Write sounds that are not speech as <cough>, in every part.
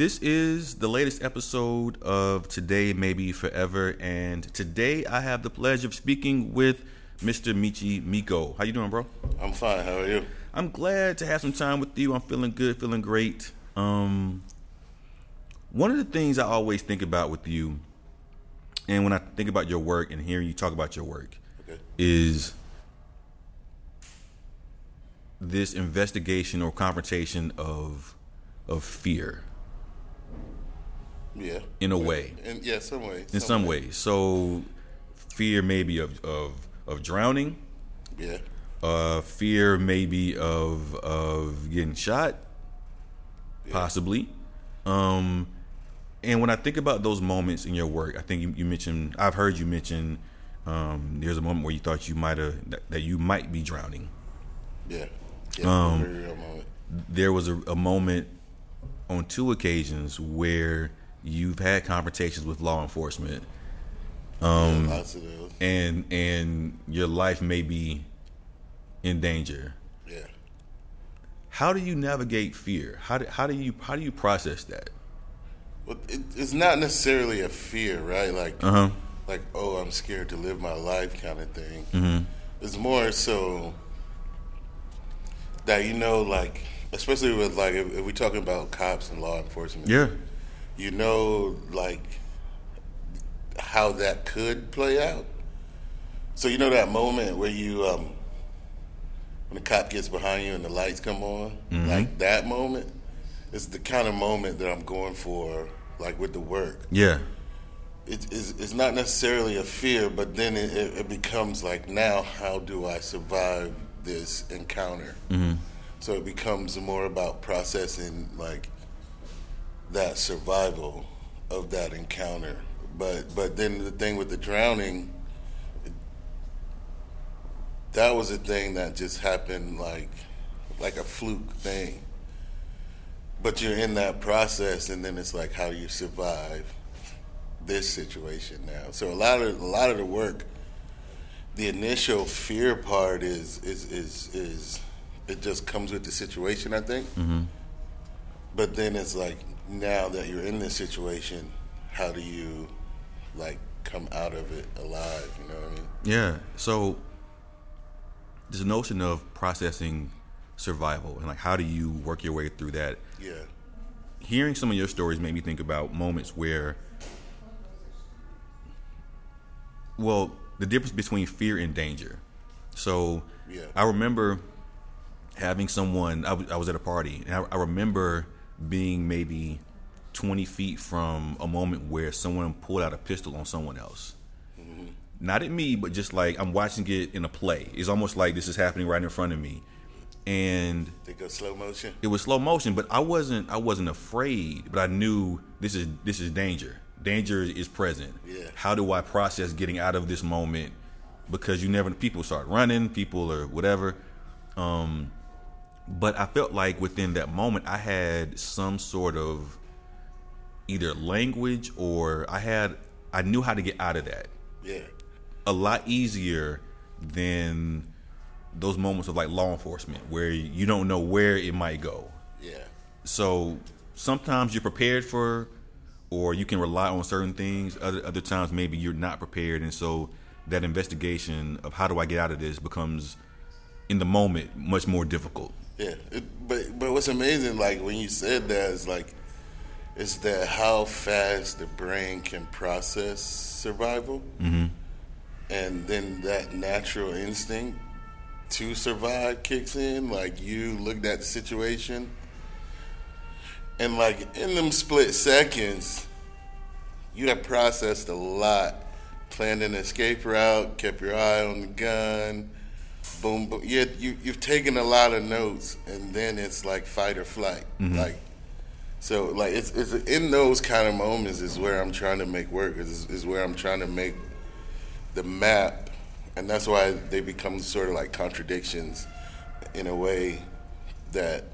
This is the latest episode of Today Maybe Forever, and today I have the pleasure of speaking with Mr. Michi Meko. How you doing, bro? I'm fine. How are you? I'm glad to have some time with you. I'm feeling good, feeling great. Um, one of the things I always think about with you, and when I think about your work and hearing you talk about your work, Okay. is this investigation or confrontation of of fear Yeah. in a way. In, yeah, some way. in some ways. So fear maybe of of of drowning, Yeah. uh, fear maybe of of getting shot, possibly. Um, and when I think about those moments in your work, I think you, you mentioned I've heard you mention um, there's a moment where you thought you might have that, that you might be drowning. Yeah. Yeah. Um, very real moment. There was a, a moment on two occasions where you've had confrontations with law enforcement Um, lots of those. and and your life may be in danger. Yeah. How do you navigate fear? How do, how do you how do you process that? Well, it, it's not necessarily a fear, right? Like, Uh huh. like, oh, I'm scared to live my life, kind of thing. Mm-hmm. It's more so that you know, like, especially with like, if, if we're talking about cops and law enforcement, Yeah. You know, like how that could play out. So you know that moment where you, um, when the cop gets behind you and the lights come on, like that moment is the kind of moment that I'm going for, like with the work. Yeah. It, it's, it's not necessarily a fear, but then it, it, it becomes like, now how do I survive this encounter? Mm-hmm. So it becomes more about processing like that survival of that encounter. But but then the thing with the drowning, that was a thing that just happened like like a fluke thing. But you're in that process, and then it's like, how do you survive this situation now? So a lot of a lot of the work, the initial fear part is is is is it just comes with the situation, I think. Mm-hmm. But then it's like now that you're in this situation, how do you like come out of it alive? You know what I mean? Yeah. So this notion of processing survival and like how do you work your way through that? Yeah, Hearing some of your stories made me think about moments where well, the difference between fear and danger. So Yeah. I remember having someone I was- was at a party and I, I remember being maybe 20 feet from a moment where someone pulled out a pistol on someone else not at me, but just like I'm watching it in a play. It's almost like this is happening right in front of me, and they go slow motion. it was slow motion. But I wasn't I wasn't afraid, but I knew this is this is danger. Danger is present. Yeah. How do I process getting out of this moment? Because you never people start running, people or whatever. Um, but I felt like within that moment, I had some sort of either language or I had I knew how to get out of that Yeah, a lot easier than those moments of like law enforcement where you don't know where it might go. yeah, So sometimes you're prepared for, or you can rely on certain things. Other other times maybe you're not prepared, and so that investigation of how do I get out of this becomes in the moment much more difficult. yeah. It, but but what's amazing, like when you said that, is like, is that how fast the brain can process survival, Mm-hmm. and then that natural instinct to survive kicks in. Like you looked at the situation, and like in them split seconds, you have processed a lot, planned an escape route, kept your eye on the gun. Boom, boom. You, you you've taken a lot of notes, and then it's like fight or flight. Mm-hmm. Like so, like it's, it's in those kind of moments is where I'm trying to make work. Is is where I'm trying to make the map, and that's why they become sort of like contradictions in a way that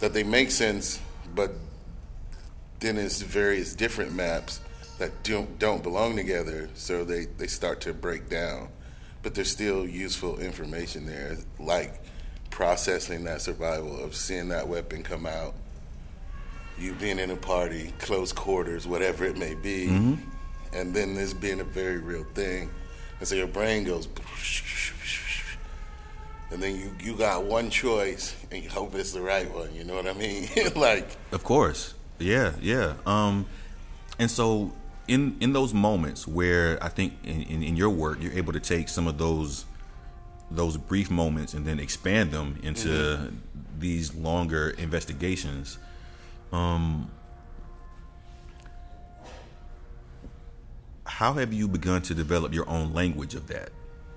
that they make sense, but then it's various different maps that don't don't belong together, so they they start to break down. But there's still useful information there, like processing that survival of seeing that weapon come out. you being in a party, close quarters, whatever it may be, Mm-hmm. and then this being a very real thing, and so your brain goes, and then you you got one choice, and you hope it's the right one. You know what I mean? <laughs> like, Of course. Yeah, yeah. Um, and so in in those moments where I think in, in, in your work you're able to take some of those those brief moments and then expand them into these longer investigations. Um, how have you begun to develop your own language of that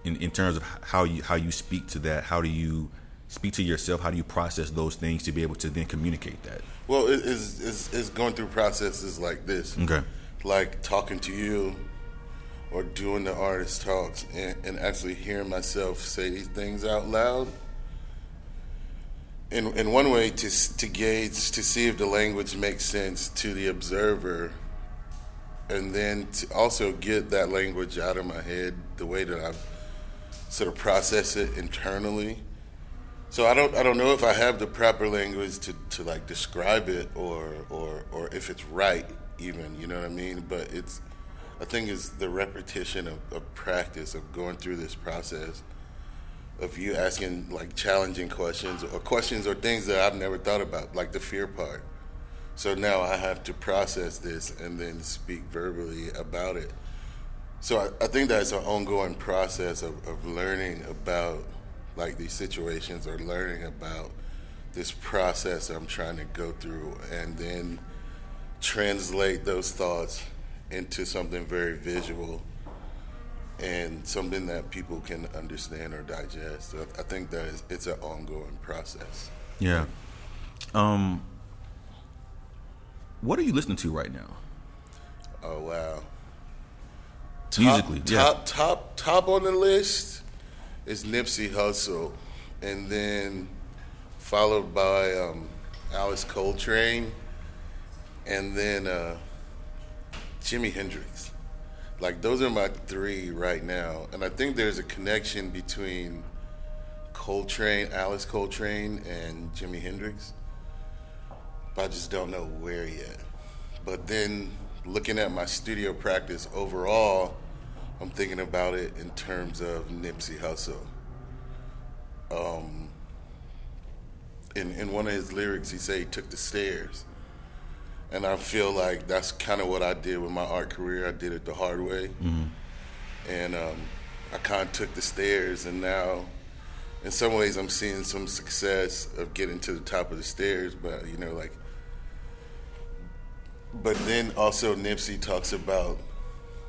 in, in terms of how you how you speak to that how do you speak to yourself how do you process those things to be able to then communicate that well, it's, it's it's going through processes like this. okay like talking to you or doing the artist talks and, and actually hearing myself say these things out loud. In, in one way to, to gauge to see if the language makes sense to the observer and then to also get that language out of my head the way that I've sort of process it internally. So I don't I don't know if I have the proper language to, to like describe it or or or if it's right even you know what I mean? But it's I think it's the repetition of, of practice of going through this process of you asking like challenging questions or questions or things that I've never thought about like the fear part. So now I have to process this and then speak verbally about it. So I, I think that's an ongoing process of, of learning about like these situations or learning about this process I'm trying to go through. And then translate those thoughts into something very visual and something that people can understand or digest. So I think that it's an ongoing process. yeah um what are you listening to right now Oh wow. musically top, yeah top top top on the list is Nipsey Hussle, and then followed by um, Alice Coltrane, and then uh, Jimi Hendrix. Like those are my three right now, and I think there's a connection between Coltrane, Alice Coltrane, and Jimi Hendrix, but I just don't know where yet. But then looking at my studio practice overall, I'm thinking about it in terms of Nipsey Hussle. Um, in in one of his lyrics, he said he took the stairs, and I feel like that's kind of what I did with my art career. I did it the hard way, and um, I kind of took the stairs, and now, in some ways, I'm seeing some success of getting to the top of the stairs. But you know, like, but then also Nipsey talks about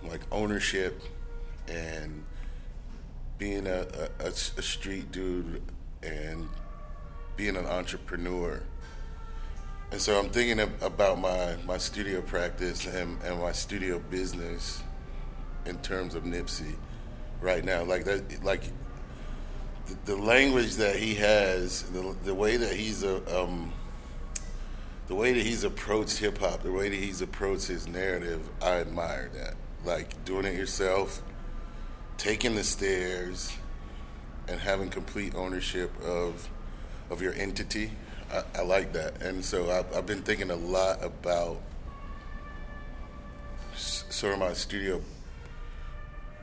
like ownership and being a street dude and being an entrepreneur. And so I'm thinking about my, my studio practice and, and my studio business in terms of Nipsey right now. Like that, like the, the language that he has, the, the way that he's a, um, the way that he's approached hip hop, the way that he's approached his narrative, I admire that. Like doing it yourself, taking the stairs, and having complete ownership of of your entity. I, I like that, and so I've, I've been thinking a lot about sort of my studio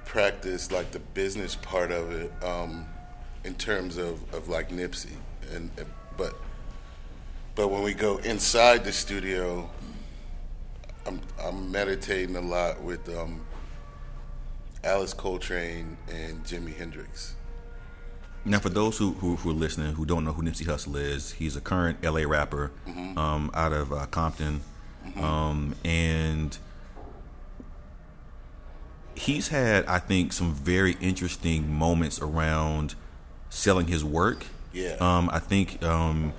practice, like the business part of it, um, in terms of, of like Nipsey, and- but but when we go inside the studio, I'm I'm meditating a lot with um, Alice Coltrane and Jimi Hendrix. Now, for those who, who who are listening who don't know who Nipsey Hussle is, he's a current LA rapper um, out of uh, Compton, um, and he's had, I think, some very interesting moments around selling his work. Yeah. Um, I think um,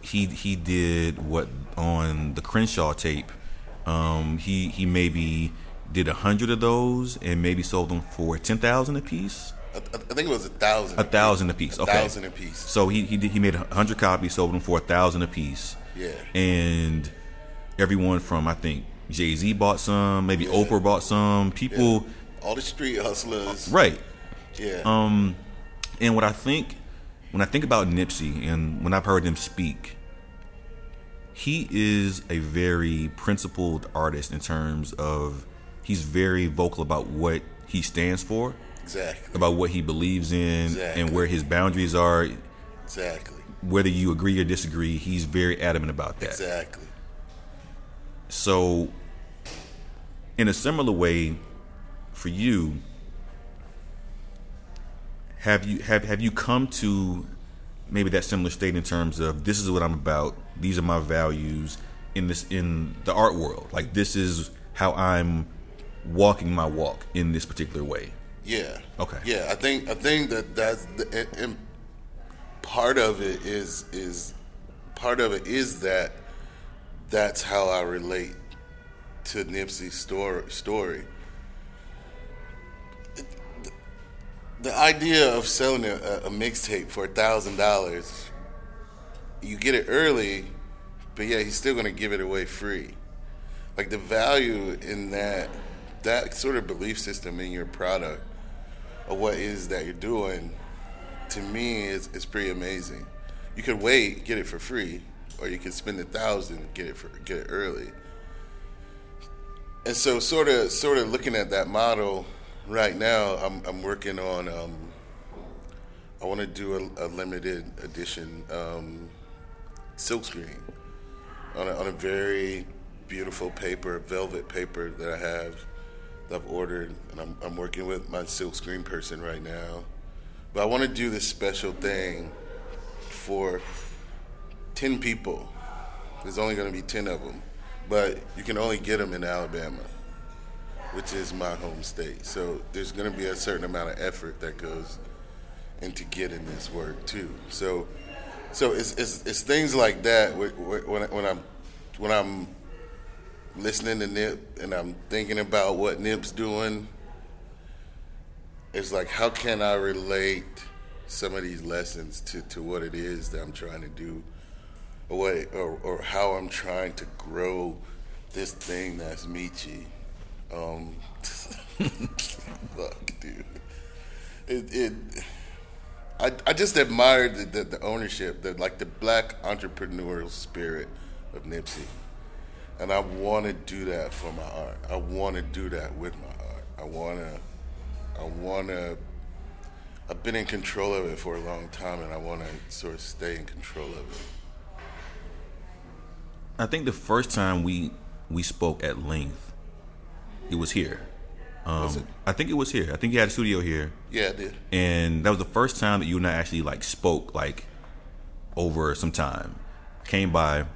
he he did what on the Crenshaw tape. Um, he he maybe did a hundred of those and maybe sold them for ten thousand a piece. I, think it was a thousand. A thousand a piece. A Okay. thousand a piece. So he he did, he made a hundred copies, sold them for a thousand a piece. Yeah. And everyone from I think Jay Z bought some, maybe Oprah bought some. People, All the street hustlers. right? Yeah. Um, and what I think when I think about Nipsey and when I've heard him speak, he is a very principled artist in terms of he's very vocal about what he stands for, Exactly. about what he believes in, Exactly. and where his boundaries are. Exactly. Whether you agree or disagree, he's very adamant about that. Exactly. So, in a similar way, for you, have you have have you come to maybe that similar state in terms of this is what I'm about, these are my values in this in the art world. Like this is how I'm walking my walk in this particular way. Yeah. Okay. Yeah, I think I think that that's the, and, and part of it is is part of it is that that's how I relate to Nipsey's story. Story. The, idea of selling a, a mixtape for a thousand dollars, you get it early, but yeah, he's still gonna give it away free. Like the value in that that sort of belief system in your product of what is that you're doing, to me, is, is pretty amazing. You could wait, get it for free, or you could spend a thousand, get it for get it early. And so, sort of, sort of looking at that model right now, I'm I'm working on. Um, I want to do a, a limited edition um, silkscreen on a, on a very beautiful paper, velvet paper that I have I've ordered, and I'm, I'm working with my silk screen person right now. But I want to do this special thing for 10 people. There's only going to be 10 of them, but you can only get them in Alabama, which is my home state. So there's going to be a certain amount of effort that goes into getting this work too. So, so it's, it's, it's things like that wh- wh- when, when I'm when I'm listening to Nip and I'm thinking about what Nip's doing, it's like how can I relate some of these lessons to, to what it is that I'm trying to do, or what or, or how I'm trying to grow this thing that's Michi. Um, <laughs> fuck, dude. It, it I, I just admired the, the, the ownership, the like the black entrepreneurial spirit of Nipsey. And I want to do that for my art. I want to do that with my art. I want to, I want to, I've been in control of it for a long time and I want to sort of stay in control of it. I think the first time we we spoke at length, it was here. Um, Was it? I think it was here. I think you had a studio here. Yeah, I did. and that was the first time that you and I actually like spoke like over some time. Came by,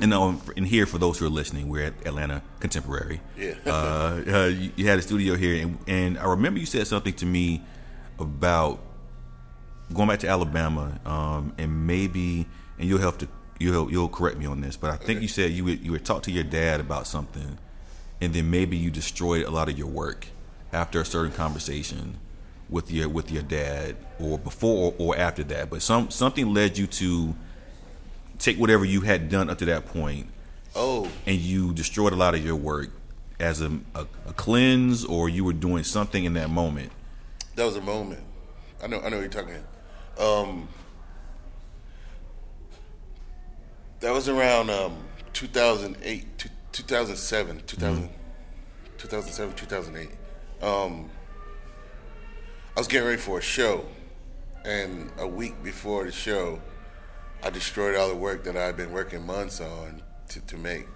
and um, and here for those who are listening, we're at Atlanta Contemporary. Yeah. <laughs> uh, uh, you, you had a studio here, and, and I remember you said something to me about going back to Alabama, um, and maybe, and you'll have to you'll you'll correct me on this, but I think you said you would you would talk to your dad about something, and then maybe you destroyed a lot of your work after a certain conversation with your with your dad, or before or after that. But some something led you to take whatever you had done up to that point, Oh, and you destroyed a lot of your work as a, a, a cleanse, or you were doing something in that moment. that was a moment. I know. I know what you're talking. Um, that was around um, 2008, two- 2007, 2000, 2007, 2008. Um, I was getting ready for a show, and a week before the show, I destroyed all the work that I had been working months on to, to make.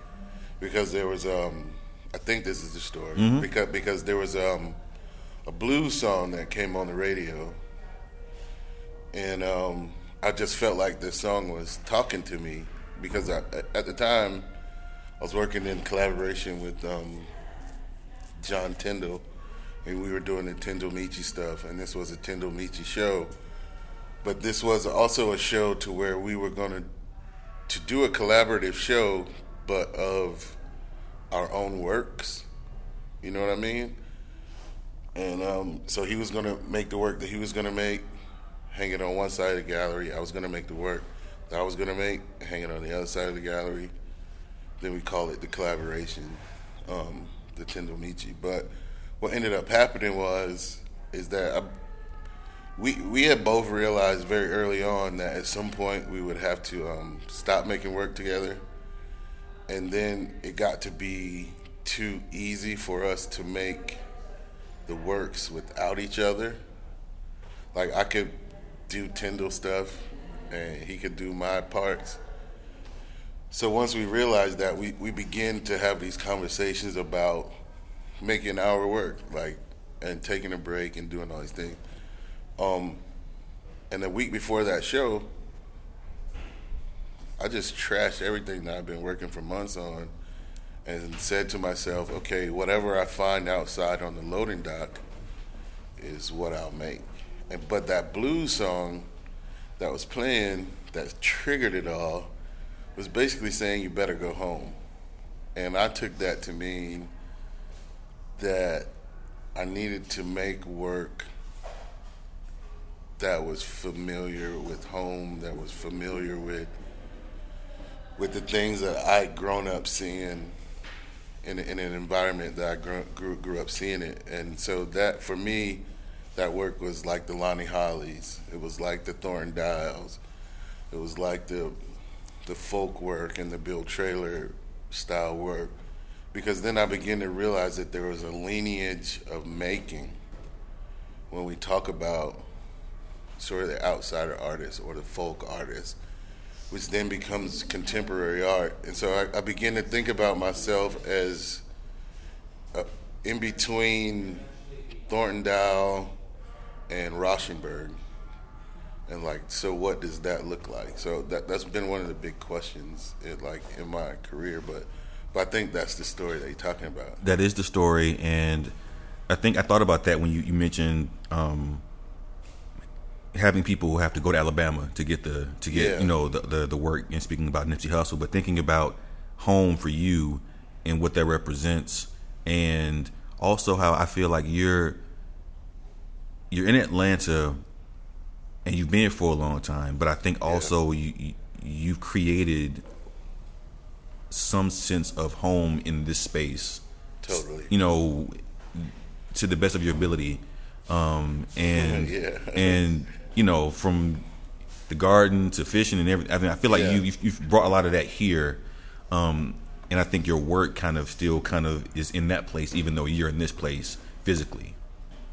Because there was um, I think this is the story. Because because there was um, a blues song that came on the radio, and um, I just felt like this song was talking to me because I, at the time I was working in collaboration with um, John Tyndall, and we were doing the Tyndall Michi stuff, and this was a Tyndall Michi show. But this was also a show to where we were going to to do a collaborative show, but of our own works. You know what I mean? And um, so he was going to make the work that he was going to make, hang it on one side of the gallery. I was going to make the work that I was going to make, hang it on the other side of the gallery. Then we call it the collaboration, um, the Tyndall Michi. But what ended up happening was is that I, we we had both realized very early on that at some point we would have to um, stop making work together and then it got to be too easy for us to make the works without each other. Like I could do Tyndall stuff, and he could do my parts. So once we realized that, we we begin to have these conversations about making our work, like and taking a break and doing all these things. Um, and the week before that show, I just trashed everything that I've been working for months on and said to myself, okay, whatever I find outside on the loading dock is what I'll make. And, but that blues song that was playing that triggered it all was basically saying you better go home. And I took that to mean that I needed to make work that was familiar with home, that was familiar with with the things that I'd grown up seeing in, in an environment that I grew, grew, grew up seeing it. And so that, for me, that work was like the Lonnie Holleys. It was like the Thornton Dials. It was like the the folk work and the Bill Traylor style work. Because then I began to realize that there was a lineage of making when we talk about sort of the outsider artist or the folk artist which then becomes contemporary art. And so I, I begin to think about myself as uh, in between Thornton Dial and Rauschenberg. And like, so what does that look like? So that that's been one of the big questions, in, like in my career. But but I think that's the story that you're talking about. That is the story, and I think I thought about that when you, you mentioned um, having people who have to go to Alabama to get the to get yeah. you know the, the, the work and speaking about Nipsey Hussle, but thinking about home for you and what that represents, and also how I feel like you're you're in Atlanta and you've been here for a long time, but I think also yeah. you, you have created some sense of home in this space. Totally. You know, to the best of your ability. Um, and <laughs> yeah. and you know, from the garden to fishing and everything. I mean, I feel like yeah. you you've, you've, brought a lot of that here, um, and I think your work kind of still kind of is in that place, even though you're in this place physically.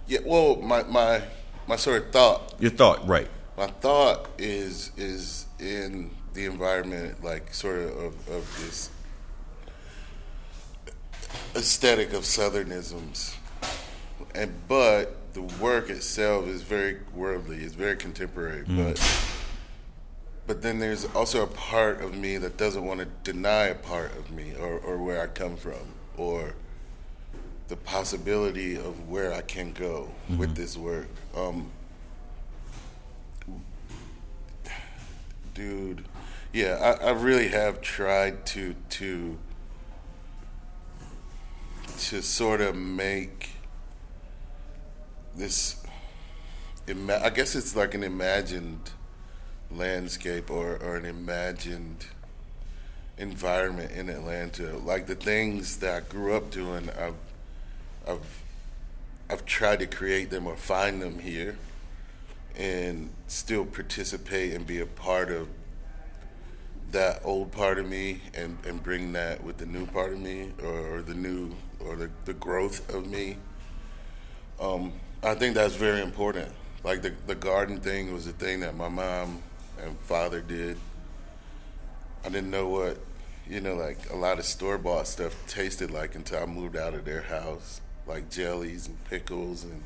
Yeah. Well, my my my sort of thought. Your thought, right? My thought is is in the environment, like sort of of, of this aesthetic of southernisms, and but the work itself is very worldly. It's very contemporary, mm. but but then there's also a part of me that doesn't want to deny a part of me or, or where I come from or the possibility of where I can go mm-hmm. with this work. Um, dude, yeah, I, I really have tried to to to sort of make this I guess it's like an imagined landscape or, or an imagined environment in Atlanta. Like the things that I grew up doing, I've I've I've tried to create them or find them here and still participate and be a part of that old part of me and, and bring that with the new part of me or, or the new or the, the growth of me. Um, I think that's very important. Like the the garden thing was the thing that my mom and father did. I didn't know what, you know, like a lot of store bought stuff tasted like until I moved out of their house, like jellies and pickles and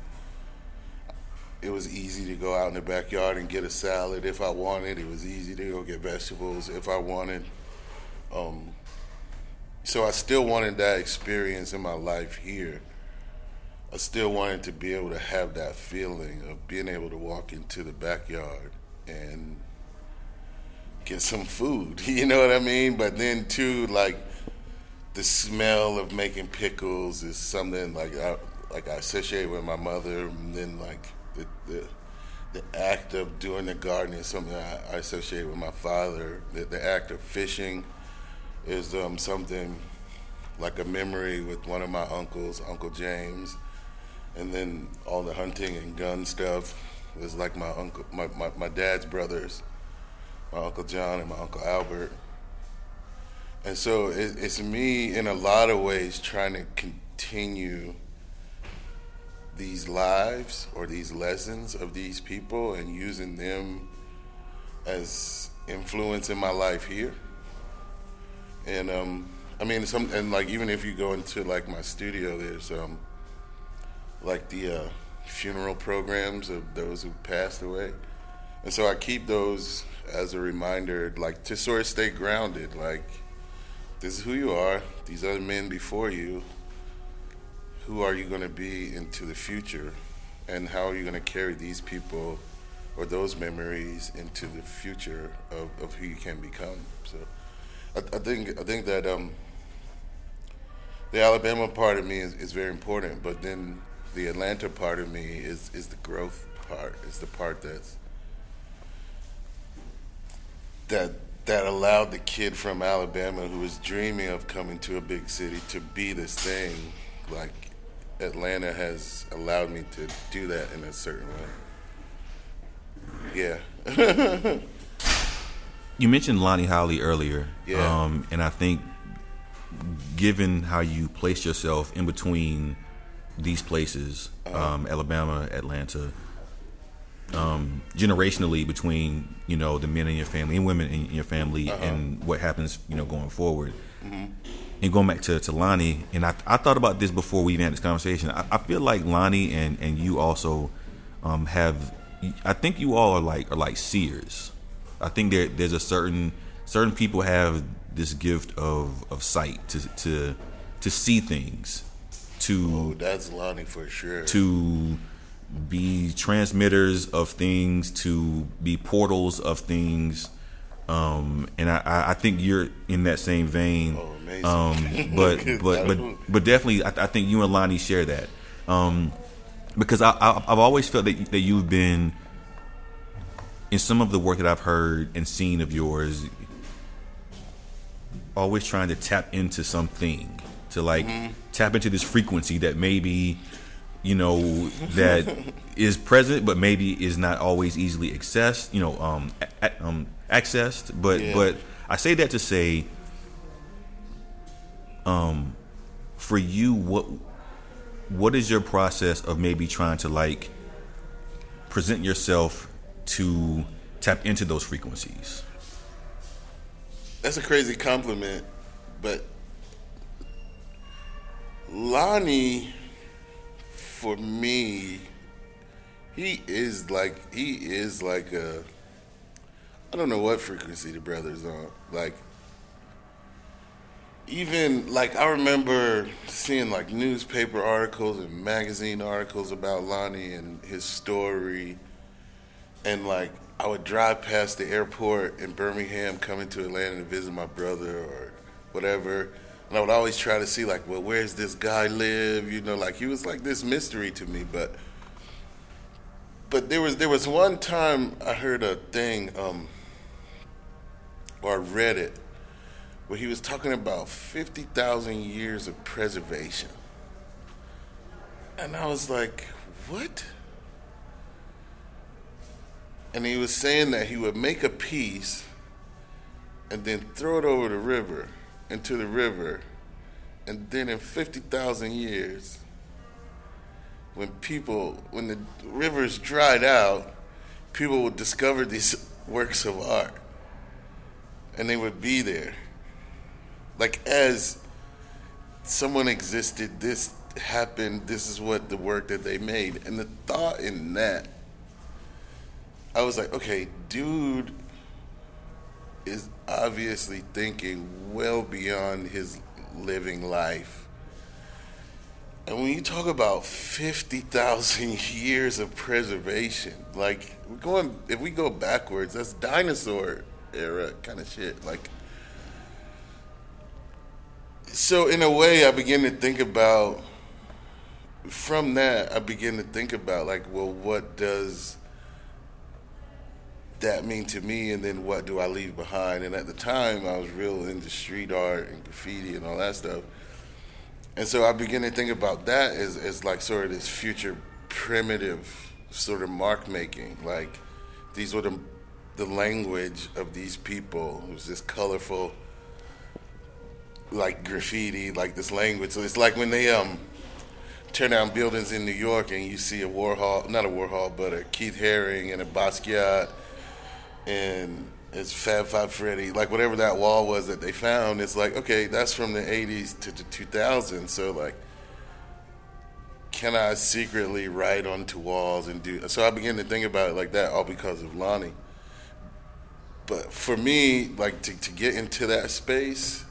it was easy to go out in the backyard and get a salad if I wanted. It was easy to go get vegetables if I wanted. Um, so I still wanted that experience in my life here. I still wanted to be able to have that feeling of being able to walk into the backyard and get some food. <laughs> You know what I mean? But then too, like the smell of making pickles is something like I like I associate with my mother, and then like the the, the act of doing the gardening is something I, I associate with my father. The, the act of fishing is um, something like a memory with one of my uncles, Uncle James and then all the hunting and gun stuff was like my uncle, my, my, my dad's brothers, my uncle John and my uncle Albert. And so it, it's me in a lot of ways trying to continue these lives or these lessons of these people and using them as influence in my life here. And um, I mean, some and like even if you go into like my studio, there's um, like the uh, funeral programs of those who passed away, and so I keep those as a reminder, like to sort of stay grounded. Like this is who you are. These other men before you. Who are you going to be into the future, and how are you going to carry these people or those memories into the future of, of who you can become? So, I, I think I think that um, the Alabama part of me is, is very important, but then the Atlanta part of me is is the growth part. It's the part that's that that allowed the kid from Alabama who was dreaming of coming to a big city to be this thing. Like Atlanta has allowed me to do that in a certain way. Yeah. <laughs> You mentioned Lonnie Holley earlier, Yeah. um, and I think given how you place yourself in between these places, um, Alabama, Atlanta, um, generationally between you know the men in your family and women in your family, and what happens you know going forward, and going back to, to Lonnie, and I, I thought about this before we even had this conversation. I, I feel like Lonnie and, and you also um, have. I think you all are like are like seers. I think there there's a certain certain people have this gift of, of sight to to to see things, to oh, that's Lonnie for sure. to be transmitters of things, to be portals of things. Um, and I- I, think you're in that same vein. Oh. Um, <laughs> but but but but definitely, I, I think you and Lonnie share that. Um, because I, I, I've always felt that that you've been in some of the work that I've heard and seen of yours, always trying to tap into something to like tap into this frequency that maybe you know that <laughs> is present but maybe is not always easily accessed you know um, a- um accessed but Yeah. but I say that to say um for you what what is your process of maybe trying to like present yourself to tap into those frequencies That's a crazy compliment, but Lonnie, for me, he is like he is like a. I don't know what frequency the brother's on. Like, even like I remember seeing like newspaper articles and magazine articles about Lonnie and his story and like I would drive past the airport in Birmingham coming to Atlanta to visit my brother or whatever. And I would always try to see like, well, where's this guy live? You know, like he was like this mystery to me. But but there was there was one time I heard a thing, um, or I read it, where he was talking about fifty thousand years of preservation. And I was like, what? and he was saying that he would make a piece and then throw it over the river into the river. And then in 50,000 years when people when the rivers dried out people would discover these <laughs> works of art. And they would be there. Like as someone existed this happened this is what the work that they made. And the thought in that I was like, okay, dude is obviously thinking well beyond his living life. And when you talk about 50,000 <laughs> years of preservation, like we're going if we go backwards, that's dinosaur era kind of shit. Like so in a way I begin to think about from that I begin to think about like, well, what does that mean to me and then what do I leave behind? And at the time I was real into street art and graffiti and all that stuff. And so I began to think about that as, as like sort of this future primitive sort of mark making. Like these were the, the language of these people. It was this colorful like graffiti, like this language. So it's like when they um tear down buildings in New York and you see a Warhol, not a Warhol, but a Keith Haring and a Basquiat and it's Fab Five Freddy, like whatever that wall was that they found. It's like okay, that's from the '80s to the 2000s. So like, can I secretly write onto walls and do? So I began to think about it like that, all because of Lonnie. But for me, like to, to get into that space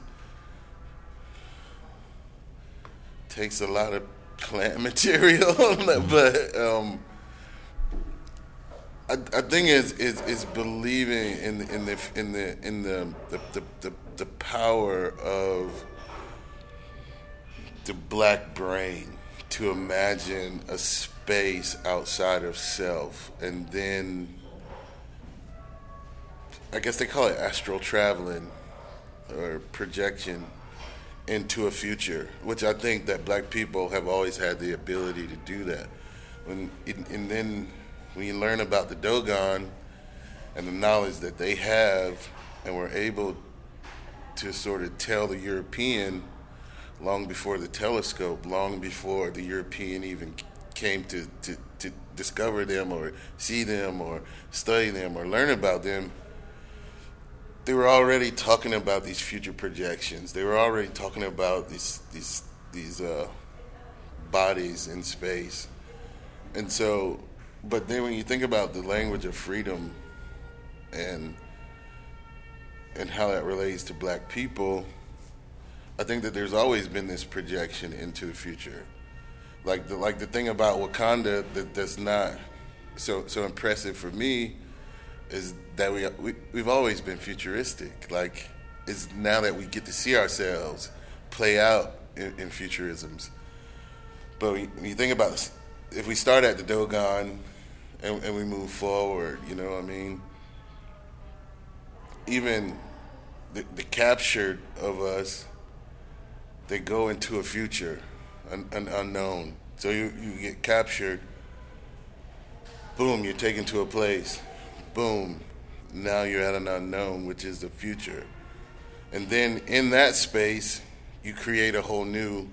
takes a lot of plant <laughs> material, but um, I, I think is it's, it's believing in in the in the in the the, the, the, the power of the black brain to imagine a space outside of self and then I guess they call it astral traveling or projection into a future, which I think that black people have always had the ability to do that. When and then when you learn about the Dogon and the knowledge that they have, and were able to sort of tell the European long before the telescope, long before the European even came to, to, to discover them or see them or study them or learn about them, they were already talking about these future projections. They were already talking about these these these uh, bodies in space, and so but then when you think about the language of freedom and and how that relates to black people, I think that there's always been this projection into the future. Like the like the thing about Wakanda that that's not so so impressive for me is that we, we we've always been futuristic. Like it's now that we get to see ourselves play out in, in futurisms. But when you think about this, if we start at the Dogon and, and we move forward, you know what I mean? Even the, the captured of us, they go into a future, an, an unknown. So you, you get captured, boom, you're taken to a place, boom, now you're at an unknown, which is the future. And then in that space, you create a whole new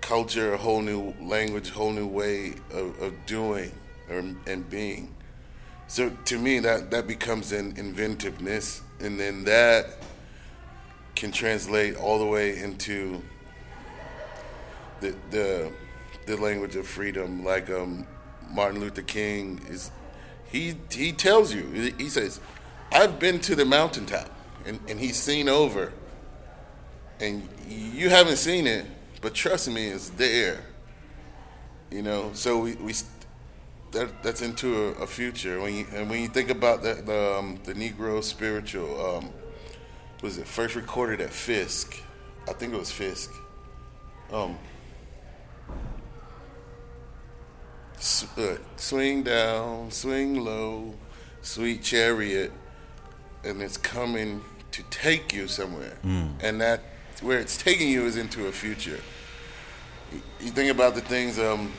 culture, a whole new language, a whole new way of, of doing or, and being. So to me, that, that becomes an inventiveness, and then that can translate all the way into the the, the language of freedom. Like um, Martin Luther King is, he he tells you, he says, "I've been to the mountaintop," and, and he's seen over, and you haven't seen it, but trust me, it's there. You know, so we, we that that's into a, a, future. When you and when you think about the the, um, the Negro spiritual, um, was it first recorded at Fisk? I think it was Fisk. Um, uh, swing down, swing low, sweet chariot, and it's coming to take you somewhere, mm. and that where it's taking you is into a future. You, you think about the things. Um,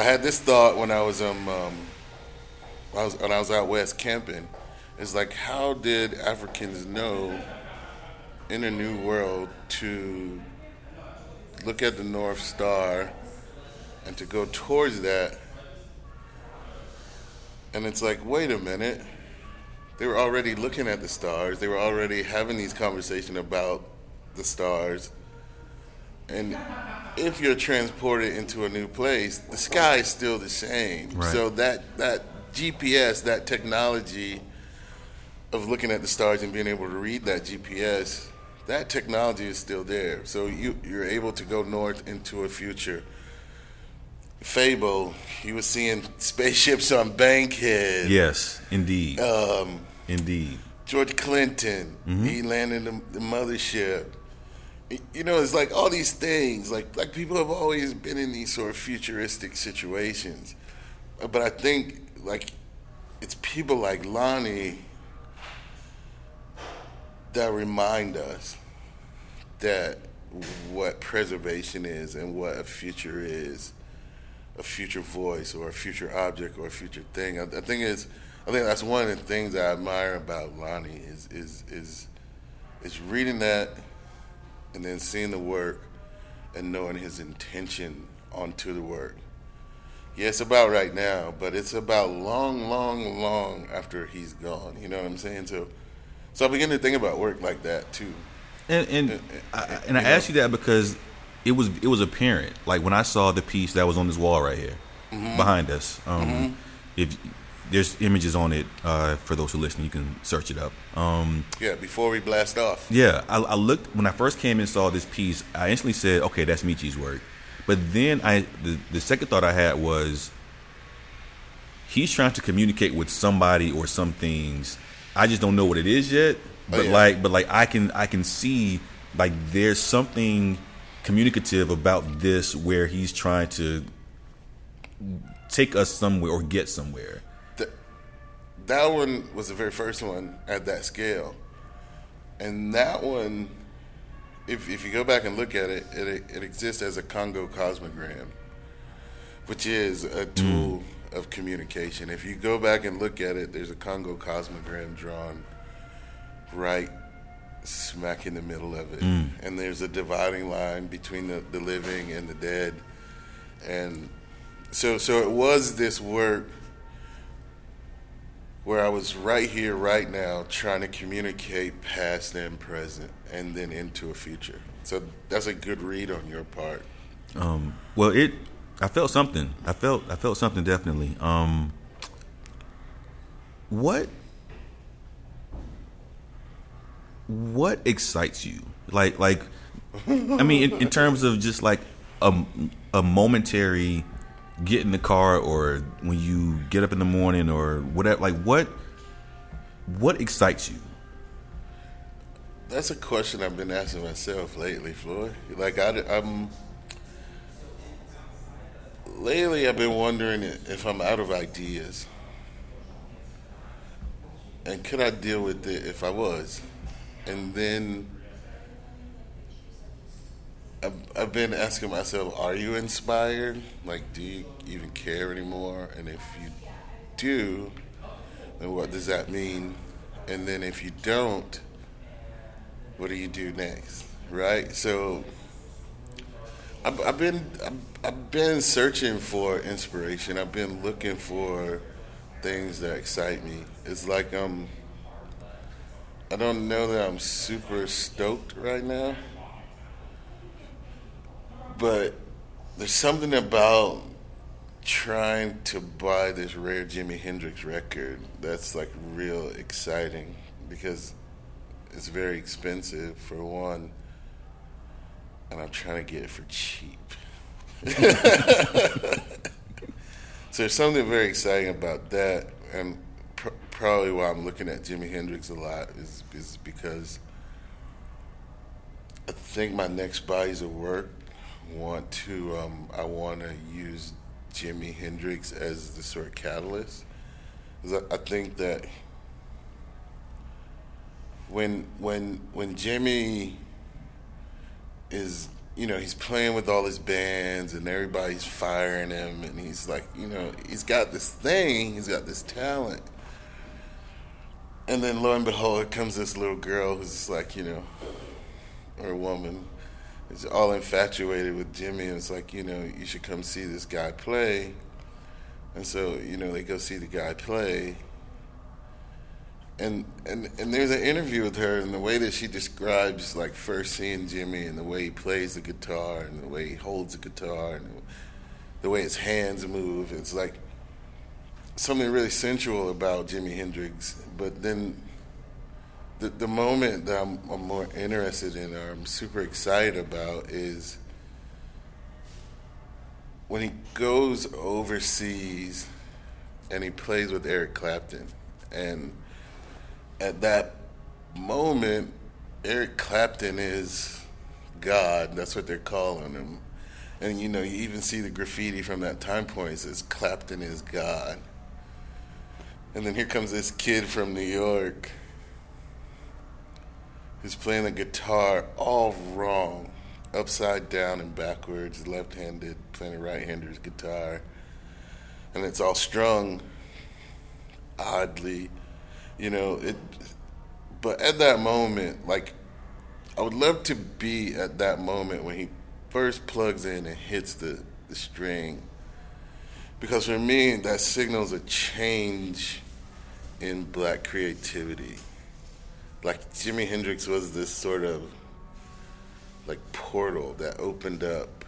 I had this thought when I was um, um I was when I was out west camping. It's like how did Africans know in a new world to look at the North Star and to go towards that? And it's like, wait a minute. They were already looking at the stars. They were already having these conversations about the stars. And if you're transported into a new place, the sky is still the same. Right. So that that GPS, that technology of looking at the stars and being able to read that GPS, that technology is still there. So you you're able to go north into a future. Fable, he was seeing spaceships on Bankhead. Yes, indeed. Um, indeed. George Clinton, mm-hmm. he landed the, the mothership you know, it's like all these things. Like like people have always been in these sort of futuristic situations, but I think like it's people like Lonnie that remind us that what preservation is and what a future is, a future voice or a future object or a future thing. I, I think it's I think that's one of the things I admire about Lonnie is is is is reading that and then seeing the work and knowing his intention onto the work. Yeah, it's about right now, but it's about long, long, long after he's gone. You know what I'm saying? So, so I begin to think about work like that too. And and and I, and I asked you that because it was it was apparent. Like when I saw the piece that was on this wall right here mm-hmm. behind us. Um, mm-hmm. If there's images on it uh, for those who listen, you can search it up. Um, yeah, before we blast off. Yeah, I, I, looked when I first came and saw this piece. I instantly said, "Okay, that's Michi's work." But then I the, the second thought I had was he's trying to communicate with somebody or some things. I just don't know what it is yet. Oh, but oh, yeah. like but like I can I can see like there's something communicative about this where he's trying to take us somewhere or get somewhere. That one was the very first one at that scale. And that one if if you go back and look at it, it it exists as a Congo cosmogram, which is a hmm. tool mm. of communication. If you go back and look at it, there's a Congo cosmogram drawn right smack in the middle of it, mm. and there's a dividing line between the, the living and the dead, and so so it was this work where I was right here, right now, trying to communicate past and present, and then into a future. So that's a good read on your part. Um, well, it, I felt something. I felt, I felt something definitely. Um, what, what excites you? Like, like, I mean, in, in terms of just like a, a momentary get in the car or when you get up in the morning or whatever like what what excites you? That's a question i've been asking myself lately floyd. Like I, i'm lately i've been wondering if i'm out of ideas. And could i deal with it if i was? And then I've, I've been asking myself, are you inspired? Like, do you even care anymore? And if you do, then what does that mean? And then if you don't, what do you do next? Right? So, I've, I've been I've, I've been searching for inspiration. I've been looking for things that excite me. It's like I'm. I don't know that I'm super stoked right now but there's something about trying to buy this rare Jimi Hendrix record that's like real exciting because it's very expensive for one, and I'm trying to get it for cheap. <laughs> so there's something very exciting about that, and pr- probably why I'm looking at Jimi Hendrix a lot is is because I think my next bodies of work want to um, I want to use Jimi Hendrix as the sort of catalyst. I think that when when when Jimi is you know he's playing with all his bands and everybody's firing him and he's like you know he's got this thing he's got this talent and then lo and behold comes this little girl who's like you know or a woman is all infatuated with Jimi. And it's like, you know, you should come see this guy play. And so, you know, they go see the guy play. And, and and there's an interview with her and the way that she describes like first seeing Jimi and the way he plays the guitar and the way he holds the guitar and the way his hands move. It's like something really sensual about Jimi Hendrix. But then the, the moment that I'm, I'm more interested in or I'm super excited about is when he goes overseas and he plays with Eric Clapton. And at that moment, Eric Clapton is God. That's what they're calling him. And you know, you even see the graffiti from that time point. It says Clapton is God. And then here comes this kid from New York who's playing the guitar all wrong, upside down and backwards, left-handed, playing a right-hander's guitar, and it's all strung oddly, you know. It, but at that moment, like I would love to be at that moment when he first plugs in and hits the, the string. Because for me, that signals a change in black creativity. Like Jimi Hendrix was this sort of like portal that opened up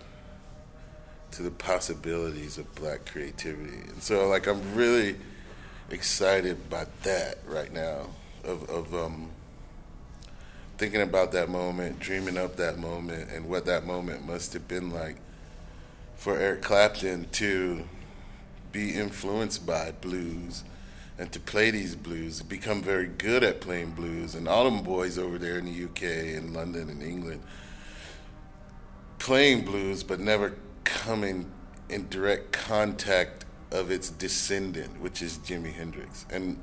to the possibilities of black creativity. And so like I'm really excited about that right now of, of um, thinking about that moment, dreaming up that moment, and what that moment must have been like for Eric Clapton to be influenced by blues and to play these blues, become very good at playing blues, and all them boys over there in the UK and London and England playing blues, but never coming in direct contact of its descendant, which is Jimi Hendrix, and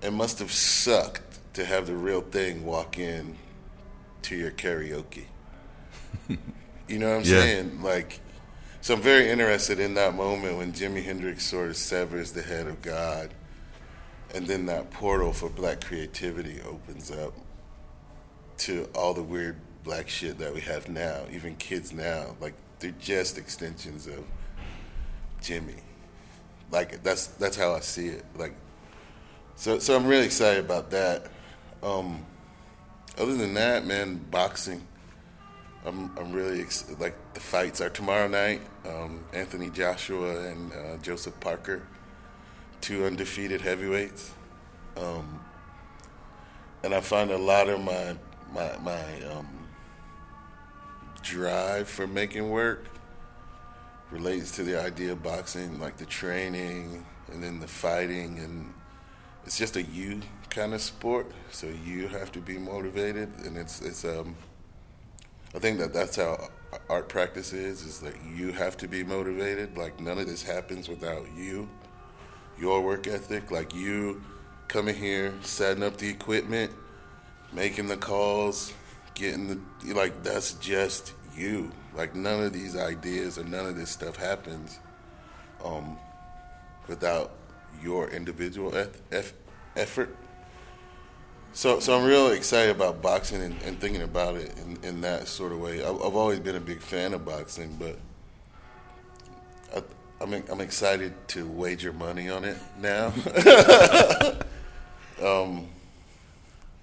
it must have sucked to have the real thing walk in to your karaoke. <laughs> you know what I'm Yeah. saying? Like, so I'm very interested in that moment when Jimi Hendrix sort of severs the head of God, and then that portal for black creativity opens up to all the weird black shit that we have now, even kids now. Like, they're just extensions of Jimi. Like, that's that's how I see it. Like, so so I'm really excited about that. Um, other than that, man, boxing. I'm I'm really ex- like the fights are tomorrow night. Um, Anthony Joshua and uh, Joseph Parker, two undefeated heavyweights. Um, and I find a lot of my my my um, drive for making work relates to the idea of boxing, like the training and then the fighting, and it's just a you kind of sport. So you have to be motivated, and it's it's um. I think that that's how art practice is. Is that you have to be motivated. Like none of this happens without you, your work ethic. Like you coming here, setting up the equipment, making the calls, getting the like. That's just you. Like none of these ideas or none of this stuff happens um, without your individual eth- eff- effort. So, so I'm really excited about boxing and, and thinking about it in, in that sort of way. I've, I've always been a big fan of boxing, but I, I'm I'm excited to wager money on it now. <laughs> um,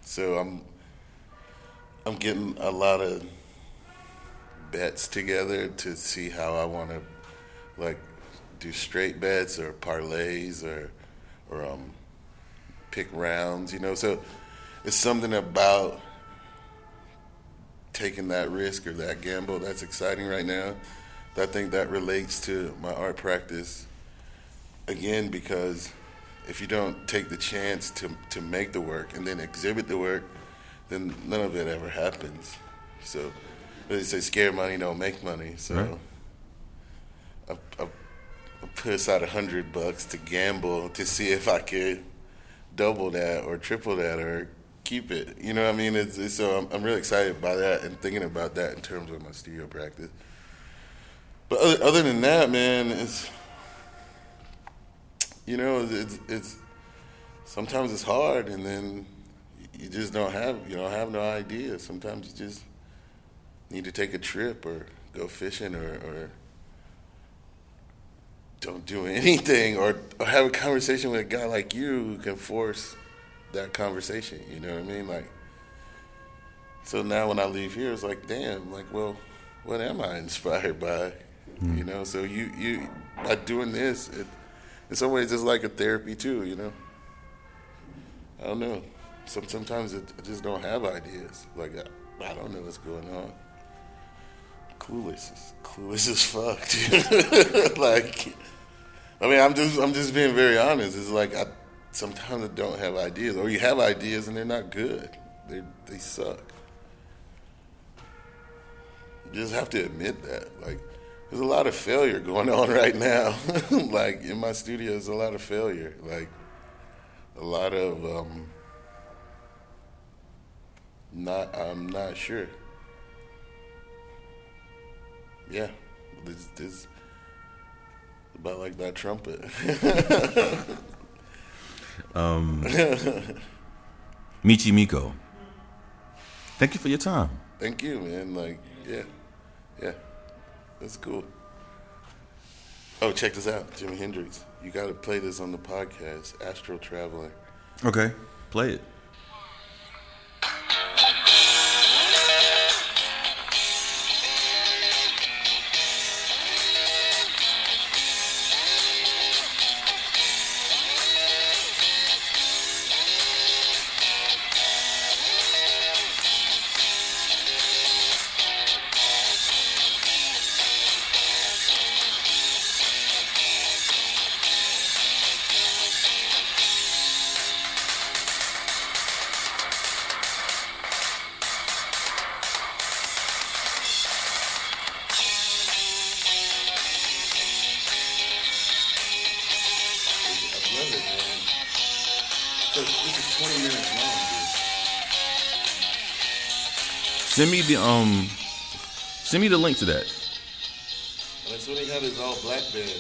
so I'm I'm getting a lot of bets together to see how I want to like do straight bets or parlays or or um, pick rounds, you know. So it's something about taking that risk or that gamble that's exciting right now. I think that relates to my art practice again because if you don't take the chance to to make the work and then exhibit the work, then none of it ever happens. So they say scare money don't make money. So Right. I, I, I put aside a hundred bucks to gamble to see if I could double that or triple that or keep it. You know what I mean? It's, it's, so I'm, I'm really excited by that and thinking about that in terms of my studio practice. But other, other than that, man, it's you know it's, it's sometimes it's hard, and then you just don't have you don't have no idea. Sometimes you just need to take a trip or go fishing or, or don't do <laughs> anything or, or have a conversation with a guy like you who can force that conversation. You know what I mean? Like, so now when I leave here, it's like, damn, like, well, what am I <laughs> inspired by? Hmm. You know, so you you by doing this, it, in some ways, it's like a therapy too. You know, I don't know. Some sometimes it, I just don't have ideas. Like I, I don't know what's going on. Clueless, is- clueless as fuck. <laughs> Dude. <laughs> like, I mean, I'm just I'm just being very honest. It's like I sometimes I don't have ideas, or you have ideas and they're not good. They they suck. You just have to admit that. Like, there's a lot of failure going on right now. <laughs> like in my studio, there's a lot of failure. Like a lot of um, not. I'm not sure. Yeah, this this about like that trumpet. <laughs> Um, <laughs> Michi Meko. Thank you for your time. Thank you, man. Like, yeah, yeah, that's cool. Oh, check this out, Jimi Hendrix. You got to play this on the podcast, Astro Traveler. Okay, play it. Send me the um, send me the link to that. That's when he had his all black band.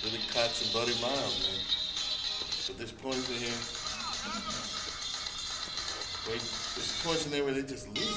Billy Cox and Buddy Miles, man. But there's points in here. Wait, there's points in there where they just lose.